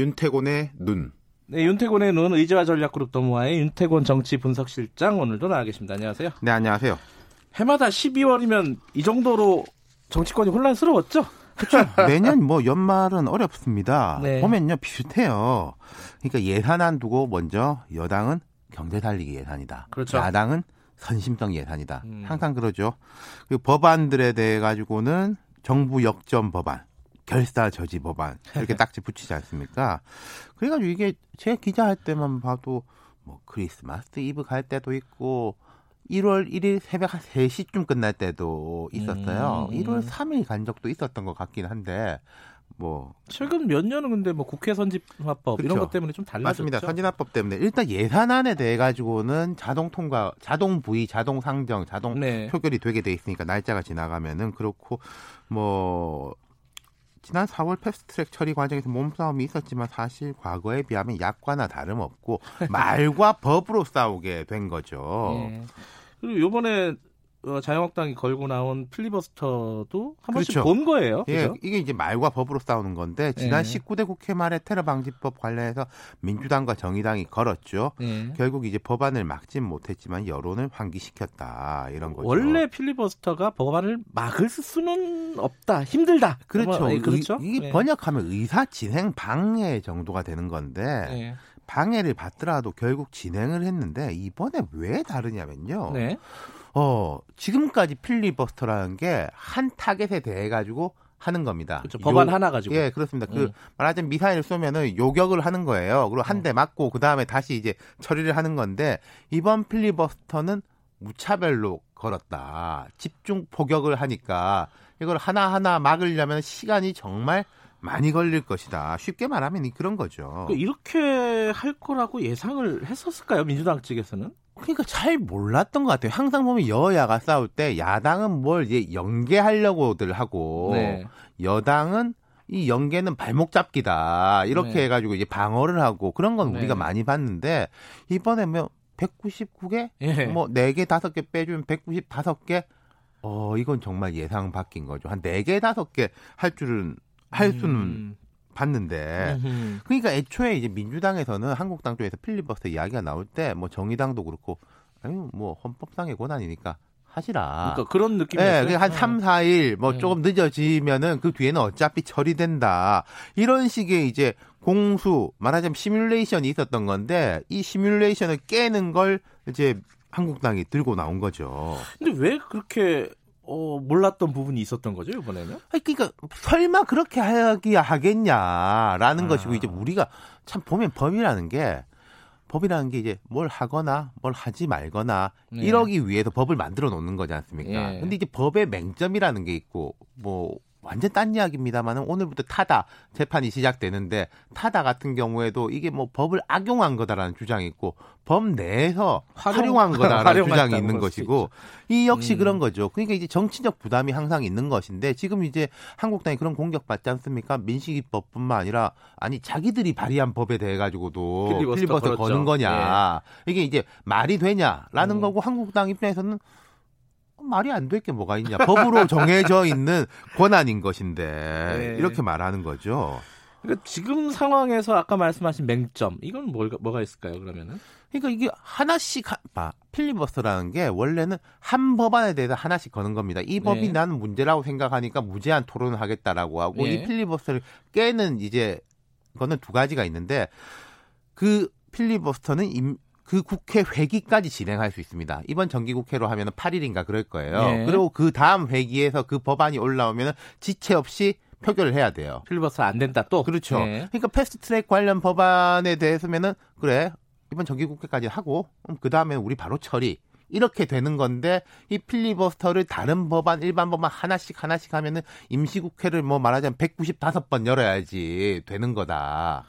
윤태곤의 눈. 네, 윤태곤의 눈 의제와 전략그룹 도모아의 윤태곤 정치 분석실장 오늘도 나와 계십니다. 안녕하세요. 네, 안녕하세요. 해마다 12월이면 이 정도로 정치권이 혼란스러웠죠? 그렇죠. 매년 뭐 연말은 어렵습니다. 네. 보면요 비슷해요. 그러니까 예산안 두고 먼저 여당은 경제 살리기 예산이다. 그렇죠. 야당은 선심성 예산이다. 음. 항상 그러죠. 그 법안들에 대해 가지고는 정부 역점 법안, 결사 저지 법안 이렇게 딱지 붙이지 않습니까? 그래가지고 이게 제 기자할 때만 봐도 뭐 크리스마스 이브 갈 때도 있고 1월 1일 새벽 한 3시쯤 끝날 때도 있었어요. 음. 1월 3일 간 적도 있었던 것 같긴 한데 뭐 최근 몇 년은 근데 뭐 국회 선진화법 이런 그쵸. 것 때문에 좀 달라졌죠. 맞습니다. 선진화법 때문에 일단 예산안에 대해 가지고는 자동 통과, 자동 부의, 자동 상정, 자동 네. 표결이 되게 돼 있으니까 날짜가 지나가면은 그렇고 뭐 지난 4월 패스트트랙 처리 과정에서 몸싸움이 있었지만 사실 과거에 비하면 약과나 다름없고 말과 법으로 싸우게 된 거죠. 예. 그리고 요번에 어, 자유한국당이 걸고 나온 필리버스터도 한 번씩 그렇죠. 본 거예요. 예, 그죠? 이게 이제 말과 법으로 싸우는 건데 지난 예. 19대 국회 말에 테러 방지법 관련해서 민주당과 정의당이 걸었죠. 예. 결국 이제 법안을 막진 못했지만 여론을 환기시켰다 이런 거죠. 원래 필리버스터가 법안을 막을 수는 없다. 힘들다. 그렇죠. 뭐, 예, 그렇죠. 의- 이게 예. 번역하면 의사 진행 방해 정도가 되는 건데 예. 방해를 받더라도 결국 진행을 했는데 이번에 왜 다르냐면요. 네. 어 지금까지 필리버스터라는 게 한 타겟에 대해 가지고 하는 겁니다. 그렇죠. 법안 요- 하나 가지고. 예, 그렇습니다. 그 음. 말하자면 미사일 쏘면은 요격을 하는 거예요. 그리고 한 대 맞고 그 다음에 다시 이제 처리를 하는 건데 이번 필리버스터는 무차별로 걸었다. 집중 포격을 하니까 이걸 하나하나 막으려면 시간이 정말 많이 걸릴 것이다. 쉽게 말하면 그런 거죠. 그 이렇게 할 거라고 예상을 했었을까요? 민주당 측에서는? 그러니까 잘 몰랐던 것 같아요. 항상 보면 여야가 싸울 때 야당은 뭘 이제 연계하려고들 하고 네. 여당은 이 연계는 발목 잡기다 이렇게 네. 해가지고 이제 방어를 하고 그런 건 네. 우리가 많이 봤는데 이번에 뭐 199개 예. 뭐 4개 5개 빼주면 195개 어 이건 정말 예상 바뀐 거죠 한 4개 5개 할 줄은 할 수는 음. 봤는데 음흠. 그러니까 애초에 이제 민주당에서는 한국당 쪽에서 필리버스터 이야기가 나올 때 뭐 정의당도 그렇고 아유 뭐 헌법상의 권한이니까 하시라. 그러니까 그런 느낌이었어요. 예, 그한 3, 4일 뭐 네. 조금 늦어지면은 그 뒤에는 어차피 처리된다. 이런 식의 이제 공수 말하자면 시뮬레이션이 있었던 건데 이 시뮬레이션을 깨는 걸 이제 한국당이 들고 나온 거죠. 근데 왜 그렇게 어, 몰랐던 부분이 있었던 거죠 이번에는? 아니, 그러니까 설마 그렇게 하기 하겠냐라는 아. 것이고 이제 우리가 참 보면 법이라는 게 법이라는 게 이제 뭘 하거나 뭘 하지 말거나 네. 이러기 위해서 법을 만들어 놓는 거지 않습니까? 예. 근데 이제 법의 맹점이라는 게 있고 뭐 완전 딴 이야기입니다만은 오늘부터 타다 재판이 시작되는데 타다 같은 경우에도 이게 뭐 법을 악용한 거다라는 주장이 있고 법 내에서 활용- 한 거다라는 주장이 있는 것이고 이 역시 음. 그런 거죠. 그러니까 이제 정치적 부담이 항상 있는 것인데 지금 이제 한국당이 그런 공격 받지 않습니까? 민식이법뿐만 아니라 아니 자기들이 발의한 법에 대해 가지고도 필리버스터 필리버스터. 거는 거냐 이게 이제 말이 되냐라는 음. 거고 한국당 입장에서는 말이 안 될 게 뭐가 있냐 법으로 정해져 있는 권한인 것인데 네. 이렇게 말하는 거죠. 그러니까 지금 상황에서 아까 말씀하신 맹점 이건 뭘, 뭐가 있을까요 그러면은? 그러니까 이게 하나씩 하, 봐. 필리버스터라는 게 원래는 한 법안에 대해서 하나씩 거는 겁니다. 이 법이 네. 나는 문제라고 생각하니까 무제한 토론을 하겠다라고 하고 네. 이 필리버스터를 깨는 이제 거는 두 가지가 있는데 그 필리버스터는 임, 그 국회 회기까지 진행할 수 있습니다. 이번 정기국회로 하면은 8일인가 그럴 거예요. 네. 그리고 그 다음 회기에서 그 법안이 올라오면은 지체 없이 표결을 해야 돼요. 필리버스터 안 된다 또. 그렇죠. 네. 그러니까 패스트트랙 관련 법안에 대해서면은 그래 이번 정기국회까지 하고 그 다음에 우리 바로 처리 이렇게 되는 건데 이 필리버스터를 다른 법안 일반 법안 하나씩 하나씩 하면은 임시국회를 뭐 말하자면 195번 열어야지 되는 거다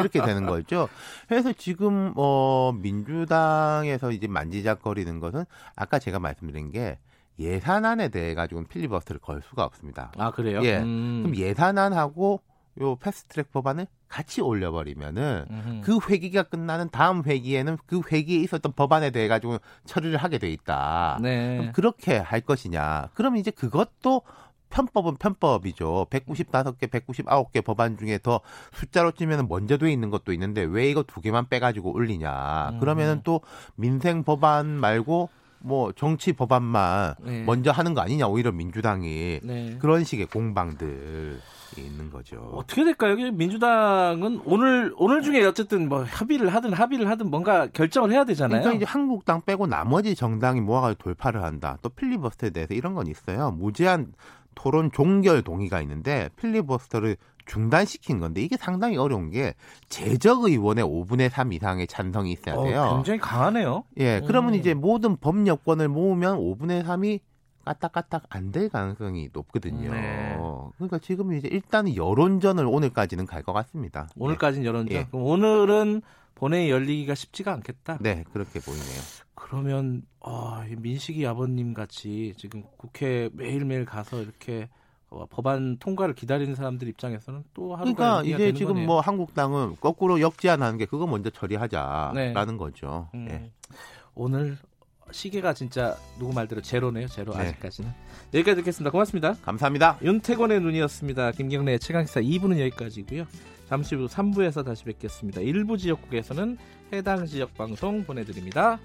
이렇게 되는 거죠. 그래서 지금 어 민주당에서 이제 만지작거리는 것은 아까 제가 말씀드린 게 예산안에 대해 가지고는 필리버스터를 걸 수가 없습니다. 아 그래요? 예. 음. 그럼 예산안하고 요 패스트트랙 법안을 같이 올려버리면은 음흠. 그 회기가 끝나는 다음 회기에는 그 회기에 있었던 법안에 대해 가지고 처리를 하게 돼 있다. 네. 그럼 그렇게 할 것이냐? 그럼 이제 그것도 편법은 편법이죠. 195개, 199개 법안 중에 더 숫자로 치면 먼저 돼 있는 것도 있는데 왜 이거 두 개만 빼가지고 올리냐. 음. 그러면은 또 민생 법안 말고 뭐 정치 법안만 네. 먼저 하는 거 아니냐. 오히려 민주당이 네. 그런 식의 공방들이 있는 거죠. 어떻게 될까요? 여기 민주당은 오늘 오늘 중에 어쨌든 뭐 협의를 하든 합의를 하든 뭔가 결정을 해야 되잖아요. 그러니까 이제 한국당 빼고 나머지 정당이 모아가지고 돌파를 한다. 또 필리버스터에 대해서 이런 건 있어요. 무제한 토론 종결 동의가 있는데 필리버스터를 중단시킨 건데 이게 상당히 어려운 게 재적 의원의 5분의 3 이상의 찬성이 있어야 어, 돼요. 굉장히 강하네요. 예, 그러면 음. 이제 모든 법여권을 모으면 5분의 3이 까딱까딱 안 될 가능성이 높거든요. 네. 그러니까 지금 이제 일단은 여론전을 오늘까지는 갈 것 같습니다. 오늘까지는 여론전. 예. 그럼 오늘은 본회의 열리기가 쉽지가 않겠다. 네, 네, 그렇게 보이네요. 그러면 어, 이 민식이 아버님 같이 지금 국회 매일매일 가서 이렇게 어, 법안 통과를 기다리는 사람들 입장에서는 또 하루가 그러니까 이제 지금 거네요. 뭐 한국당은 거꾸로 역제안하는 게 그거 먼저 처리하자라는 네. 거죠. 음, 예. 오늘 시계가 진짜 누구 말대로 제로네요. 제로 네. 아직까지는. 여기까지 듣겠습니다. 고맙습니다. 감사합니다. 윤태권의 눈이었습니다. 김경래의 최강시사 2부는 여기까지고요. 잠시 후 3부에서 다시 뵙겠습니다. 일부 지역국에서는 해당 지역 방송 보내드립니다.